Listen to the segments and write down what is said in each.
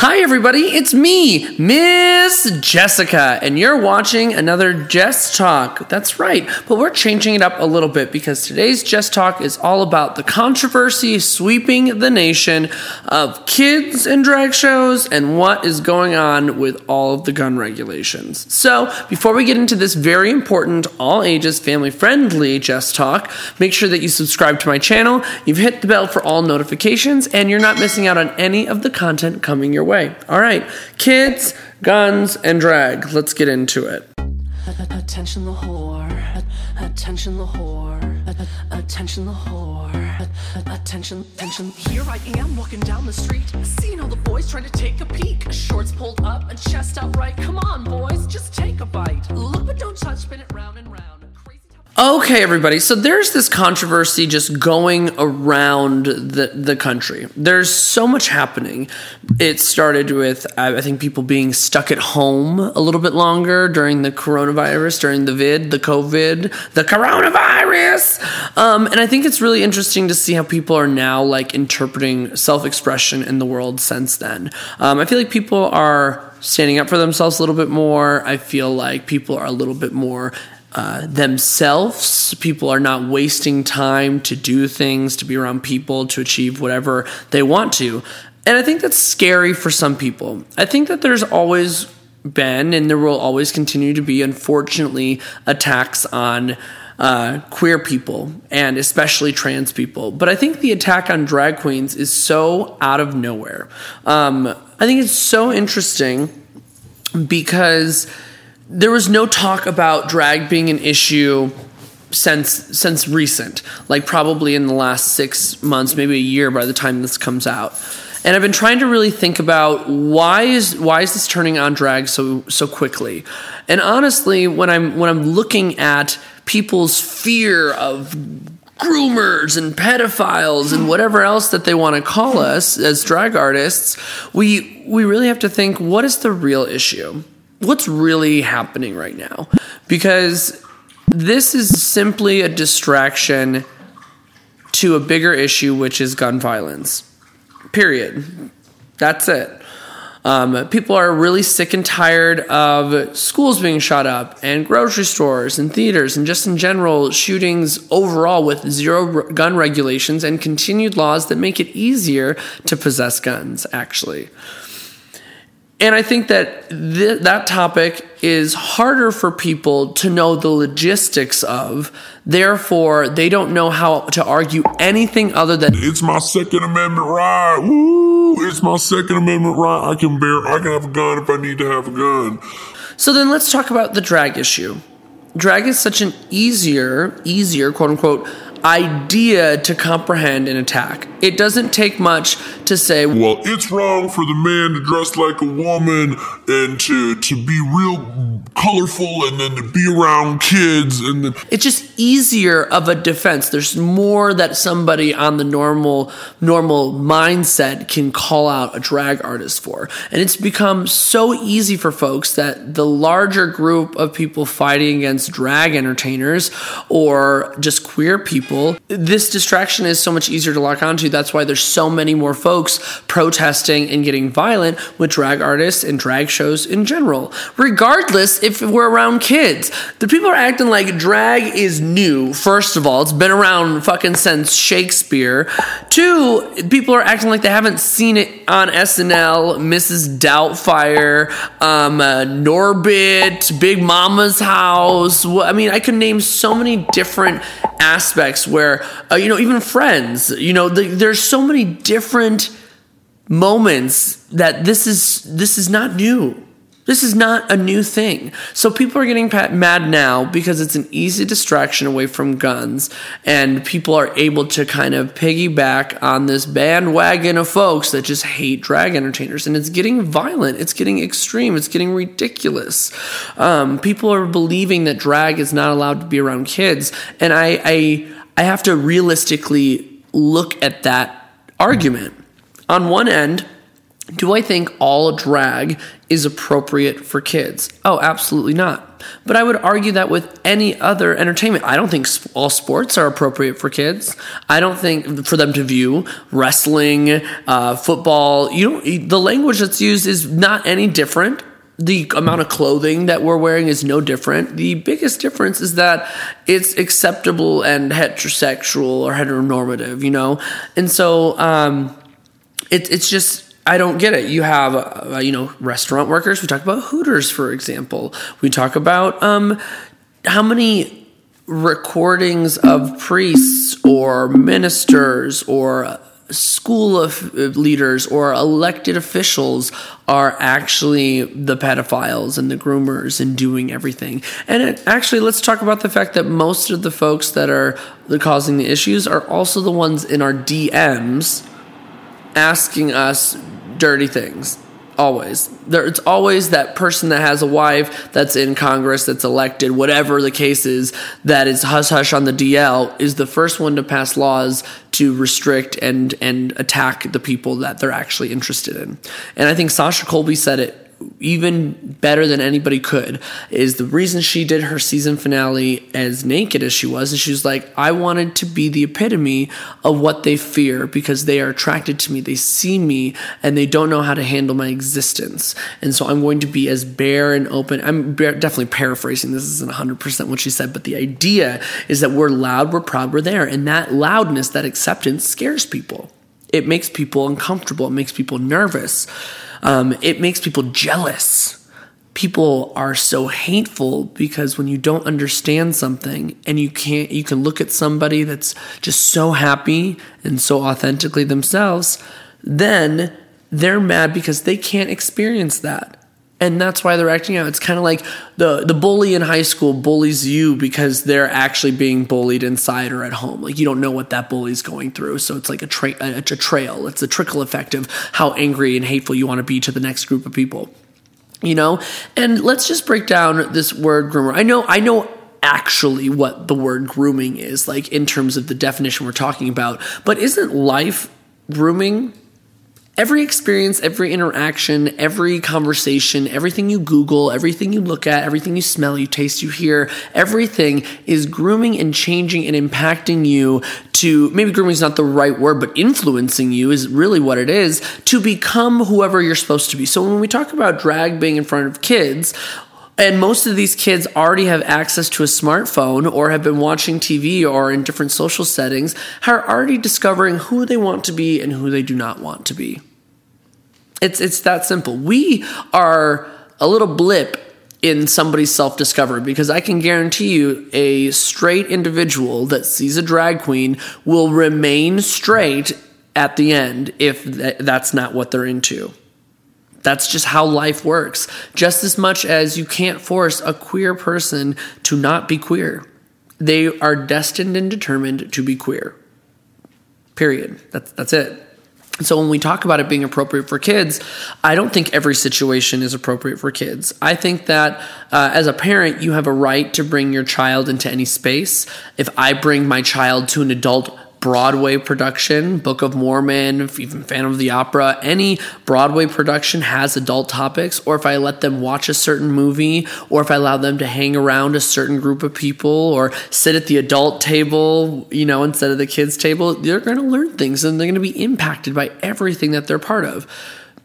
Hi, everybody, it's me, Miss Jessica, and you're watching another Jess Talk. That's right, but we're changing it up a little bit because today's Jess Talk is all about the controversy sweeping the nation of kids and drag shows and what is going on with all of the gun regulations. So, before we get into this very important, all ages, family friendly Jess Talk, make sure that you subscribe to my channel, you've hit the bell for all notifications, and you're not missing out on any of the content coming your way. All right, kids, guns, and drag. Let's get into it. Attention the whore. Attention the whore. Attention the whore. Attention, attention. Here I am walking down the street, seeing all the boys trying to take a peek. Shorts pulled up and chest out right. Come on, boys, just take a bite. Look but don't touch, spin it round and round. Okay, everybody. So there's this controversy just going around the, the country. There's so much happening. It started with, I I think, people being stuck at home a little bit longer during the coronavirus, during the vid, the COVID, the coronavirus. Um, and I think it's really interesting to see how people are now like interpreting self expression in the world since then. Um, I feel like people are standing up for themselves a little bit more. I feel like people are a little bit more uh, themselves. People are not wasting time to do things, to be around people, to achieve whatever they want to. And I think that's scary for some people. I think that there's always been, and there will always continue to be, unfortunately, attacks on uh, queer people and especially trans people. But I think the attack on drag queens is so out of nowhere. Um, I think it's so interesting because there was no talk about drag being an issue since since recent like probably in the last six months maybe a year by the time this comes out. And i've been trying to really think about why is why is this turning on drag so so quickly? And honestly when i'm when i'm looking at people's fear of groomers and pedophiles and whatever else that they want to call us as drag artists we we really have to think what is the real issue what's really happening right now. Because this is simply a distraction to a bigger issue which is gun violence. Period. That's it. Um, people are really sick and tired of schools being shot up and grocery stores and theaters and just in general shootings overall with zero gun regulations and continued laws that make it easier to possess guns actually and I think that th- that topic is harder for people to know the logistics of. Therefore, they don't know how to argue anything other than It's my Second Amendment right. Woo! It's my Second Amendment right. I can bear. I can have a gun if I need to have a gun. So then let's talk about the drag issue. Drag is such an easier, easier, quote unquote, idea to comprehend an attack. It doesn't take much to say, Well, it's wrong for the man to dress like a woman and to to be real colorful and then to be around kids and then it's just easier of a defense. There's more that somebody on the normal normal mindset can call out a drag artist for. And it's become so easy for folks that the larger group of people fighting against drag entertainers or just queer people, this distraction is so much easier to lock onto. That's why there's so many more folks protesting and getting violent with drag artists and drag shows in general. Regardless if we're around kids. The people are acting like drag is new. First of all, it's been around fucking since Shakespeare. Two, people are acting like they haven't seen it on SNL, Mrs. Doubtfire, um, uh, Norbit, Big Momma's House. I mean, I could name so many different aspects where, uh, you know, even Friends. You know, the, there's so many different moments that this is this is not new. This is not a new thing. So people are getting mad now because it's an easy distraction away from guns, and people are able to kind of piggyback on this bandwagon of folks that just hate drag entertainers, and it's getting violent. It's getting extreme. It's getting ridiculous. Um, people are believing that drag is not allowed to be around kids, and I, I, I have to realistically look at that argument. On one end, Do I think all drag is appropriate for kids? Oh, absolutely not. But I would argue that with any other entertainment. I don't think all sports are appropriate for kids. I don't think for them to view wrestling, uh, football. You don't, the language that's used is not any different. The amount of clothing that we're wearing is no different. The biggest difference is that it's acceptable and heterosexual or heteronormative, you know? And so um, it, it's just I don't get it. You have, uh, you know, restaurant workers. We talk about Hooters, for example. We talk about um, how many recordings of priests or ministers or school of leaders or elected officials are actually the pedophiles and the groomers and doing everything. And it, actually, let's talk about the fact that most of the folks that are causing the issues are also the ones in our DMs asking us dirty things. Always. There, it's always that person that has a wife that's in Congress, that's elected, whatever the case is, that is hush hush on the DL, is the first one to pass laws to restrict and, and attack the people that they're actually interested in. And I think Sasha Colby said it even better than anybody could is the reason she did her season finale as naked as she was and she was like i wanted to be the epitome of what they fear because they are attracted to me. They see me and they don't know how to handle my existence. And so i'm going to be as bare and open. I'm definitely paraphrasing this isn't 100% what she said but the idea is that we're loud we're proud we're there. And that loudness that acceptance scares people it makes people uncomfortable it makes people nervous um, it makes people jealous. People are so hateful because when you don't understand something and you can't, you can look at somebody that's just so happy and so authentically themselves, then they're mad because they can't experience that and that's why they're acting out. It's kind of like the the bully in high school bullies you because they're actually being bullied inside or at home. Like you don't know what that bully's going through, so it's like a, tra- a, trail. It's a trickle effect of how angry and hateful you want to be to the next group of people. You know, and let's just break down this word groomer. I know, I know actually what the word grooming is like in terms of the definition we're talking about, but isn't life grooming? Every experience, every interaction, every conversation, everything you Google, everything you look at, everything you smell, you taste, you hear, everything is grooming and changing and impacting you to maybe grooming is not the right word, but influencing you is really what it is to become whoever you're supposed to be. So when we talk about drag being in front of kids, and most of these kids already have access to a smartphone or have been watching TV or in different social settings, are already discovering who they want to be and who they do not want to be. It's, it's that simple. We are a little blip in somebody's self discovery because I can guarantee you a straight individual that sees a drag queen will remain straight at the end if that's not what they're into. That's just how life works. Just as much as you can't force a queer person to not be queer, they are destined and determined to be queer. Period. That's, that's it. So when we talk about it being appropriate for kids, I don't think every situation is appropriate for kids. I think that uh, as a parent, you have a right to bring your child into any space. If I bring my child to an adult Broadway production, Book of Mormon, even Phantom of the Opera, any Broadway production has adult topics, or if I let them watch a certain movie, or if I allow them to hang around a certain group of people, or sit at the adult table, you know, instead of the kids' table, they're going to learn things and they're going to be impacted by everything that they're part of.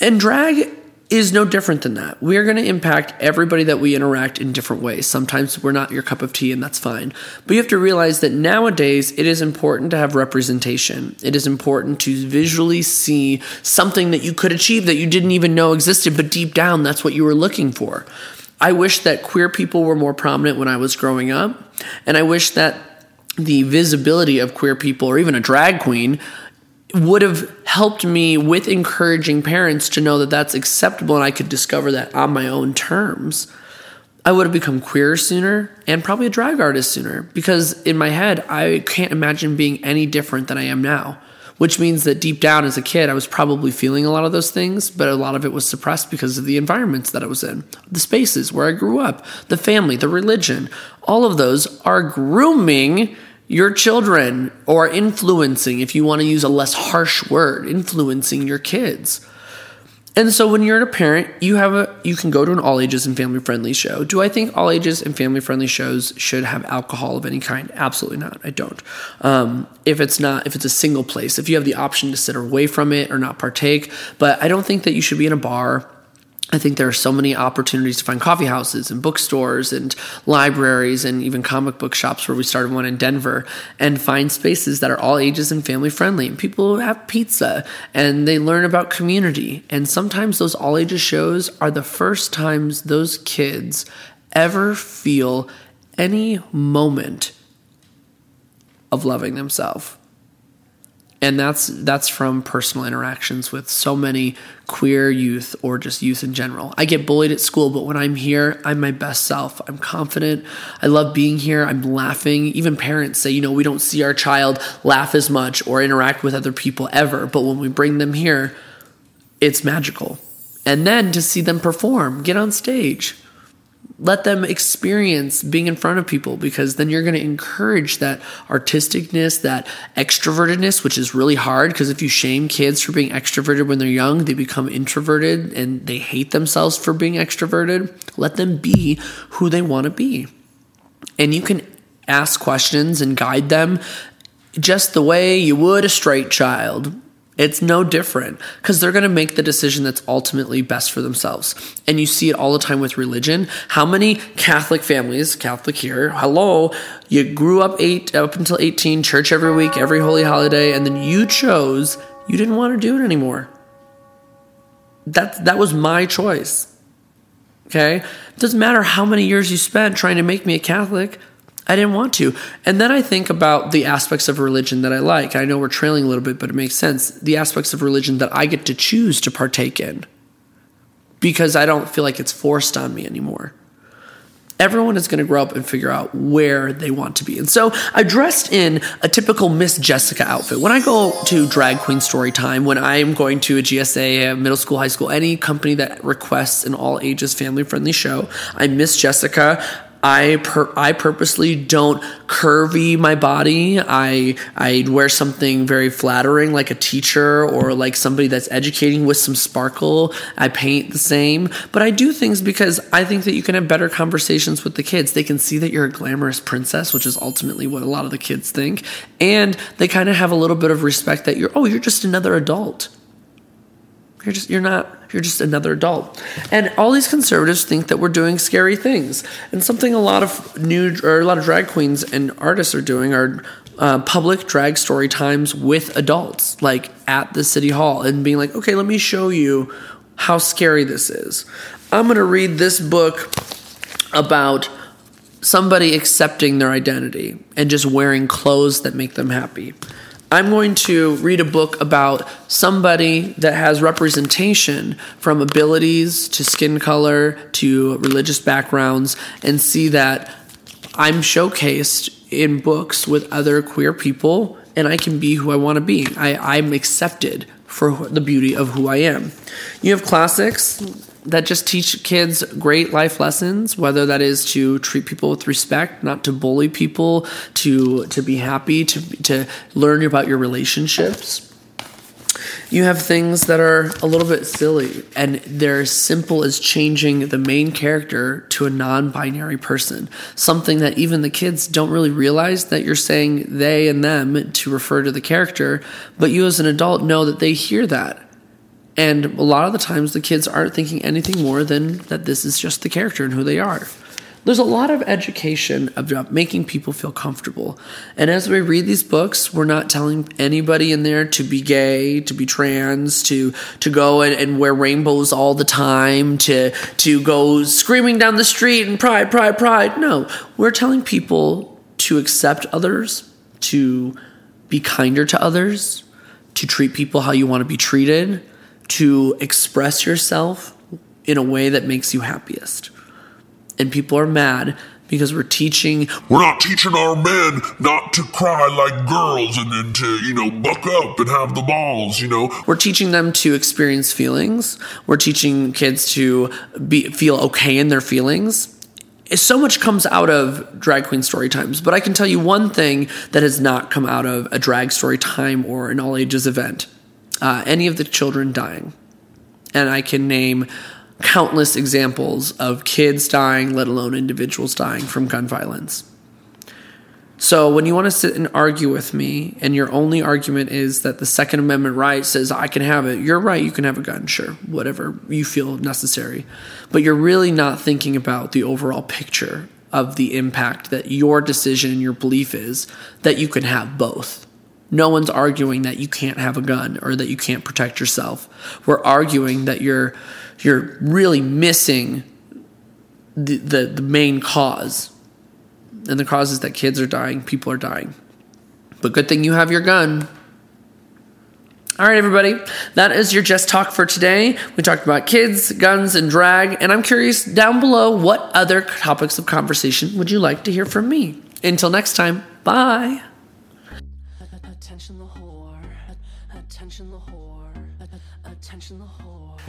And drag is no different than that. We are going to impact everybody that we interact in different ways. Sometimes we're not your cup of tea, and that's fine. But you have to realize that nowadays it is important to have representation. It is important to visually see something that you could achieve that you didn't even know existed, but deep down, that's what you were looking for. I wish that queer people were more prominent when I was growing up, and I wish that the visibility of queer people or even a drag queen would have helped me with encouraging parents to know that that's acceptable and I could discover that on my own terms. I would have become queer sooner and probably a drag artist sooner because in my head, I can't imagine being any different than I am now. Which means that deep down as a kid, I was probably feeling a lot of those things, but a lot of it was suppressed because of the environments that I was in, the spaces where I grew up, the family, the religion. All of those are grooming your children or influencing, if you want to use a less harsh word, influencing your kids. And so when you're a parent, you have a you can go to an all ages and family friendly show. Do I think all ages and family friendly shows should have alcohol of any kind? Absolutely not. I don't. Um, if it's not if it's a single place, if you have the option to sit away from it or not partake, but I don't think that you should be in a bar I think there are so many opportunities to find coffee houses and bookstores and libraries and even comic book shops where we started one in Denver and find spaces that are all ages and family friendly. And people have pizza and they learn about community. And sometimes those all ages shows are the first times those kids ever feel any moment of loving themselves and that's that's from personal interactions with so many queer youth or just youth in general. I get bullied at school, but when I'm here, I'm my best self. I'm confident. I love being here. I'm laughing. Even parents say, you know, we don't see our child laugh as much or interact with other people ever, but when we bring them here, it's magical. And then to see them perform, get on stage, let them experience being in front of people because then you're going to encourage that artisticness, that extrovertedness, which is really hard because if you shame kids for being extroverted when they're young, they become introverted and they hate themselves for being extroverted. Let them be who they want to be. And you can ask questions and guide them just the way you would a straight child it's no different because they're going to make the decision that's ultimately best for themselves. And you see it all the time with religion. How many Catholic families, Catholic here, hello, you grew up eight up until 18, church every week, every holy holiday, and then you chose you didn't want to do it anymore. That that was my choice. Okay? It doesn't matter how many years you spent trying to make me a Catholic. I didn't want to. And then I think about the aspects of religion that I like. I know we're trailing a little bit, but it makes sense. The aspects of religion that I get to choose to partake in because I don't feel like it's forced on me anymore. Everyone is going to grow up and figure out where they want to be. And so I dressed in a typical Miss Jessica outfit. When I go to drag queen story time, when I'm going to a GSA, a middle school, high school, any company that requests an all ages family friendly show, I'm Miss Jessica. I per, I purposely don't curvy my body. I I wear something very flattering, like a teacher or like somebody that's educating with some sparkle. I paint the same, but I do things because I think that you can have better conversations with the kids. They can see that you're a glamorous princess, which is ultimately what a lot of the kids think, and they kind of have a little bit of respect that you're oh you're just another adult. You're just you're not you're just another adult. And all these conservatives think that we're doing scary things. And something a lot of new or a lot of drag queens and artists are doing are uh, public drag story times with adults, like at the city hall, and being like, okay, let me show you how scary this is. I'm going to read this book about somebody accepting their identity and just wearing clothes that make them happy. I'm going to read a book about somebody that has representation from abilities to skin color to religious backgrounds and see that I'm showcased in books with other queer people and I can be who I want to be. I, I'm accepted for the beauty of who I am. You have classics that just teach kids great life lessons whether that is to treat people with respect not to bully people to to be happy to to learn about your relationships. You have things that are a little bit silly and they're as simple as changing the main character to a non-binary person. Something that even the kids don't really realize that you're saying they and them to refer to the character but you as an adult know that they hear that and a lot of the times, the kids aren't thinking anything more than that this is just the character and who they are. There's a lot of education about making people feel comfortable. And as we read these books, we're not telling anybody in there to be gay, to be trans, to to go and, and wear rainbows all the time, to to go screaming down the street and pride, pride, pride. No, we're telling people to accept others, to be kinder to others, to treat people how you want to be treated to express yourself in a way that makes you happiest. And people are mad because we're teaching. We're not teaching our men not to cry like girls and then to, you know, buck up and have the balls, you know. We're teaching them to experience feelings. We're teaching kids to be feel okay in their feelings. So much comes out of drag queen story times, but I can tell you one thing that has not come out of a drag story time or an all ages event uh, any of the children dying. And I can name countless examples of kids dying, let alone individuals dying from gun violence. So when you want to sit and argue with me, and your only argument is that the Second Amendment right says I can have it, you're right, you can have a gun, sure, whatever you feel necessary. But you're really not thinking about the overall picture of the impact that your decision and your belief is that you can have both. No one's arguing that you can't have a gun or that you can't protect yourself. We're arguing that you're you're really missing the, the, the main cause and the cause is that kids are dying, people are dying. But good thing you have your gun. All right, everybody, that is your Jess Talk for today. We talked about kids, guns, and drag, and I'm curious down below what other topics of conversation would you like to hear from me? Until next time, bye.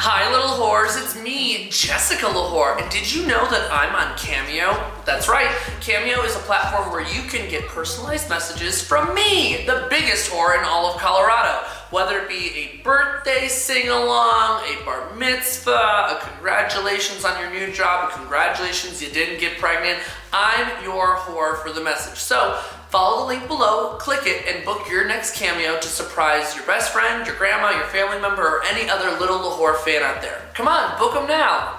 Hi, little whores. It's me, Jessica L'Whor. And did you know that I'm on Cameo? That's right. Cameo is a platform where you can get personalized messages from me, the biggest whore in all of Colorado. Whether it be a birthday sing along, a bar mitzvah, a congratulations on your new job, a congratulations you didn't get pregnant, I'm your whore for the message. So follow the link below, click it, and book your next cameo to surprise your best friend, your grandma, your family member, or any other little L'Whor fan out there. Come on, book them now.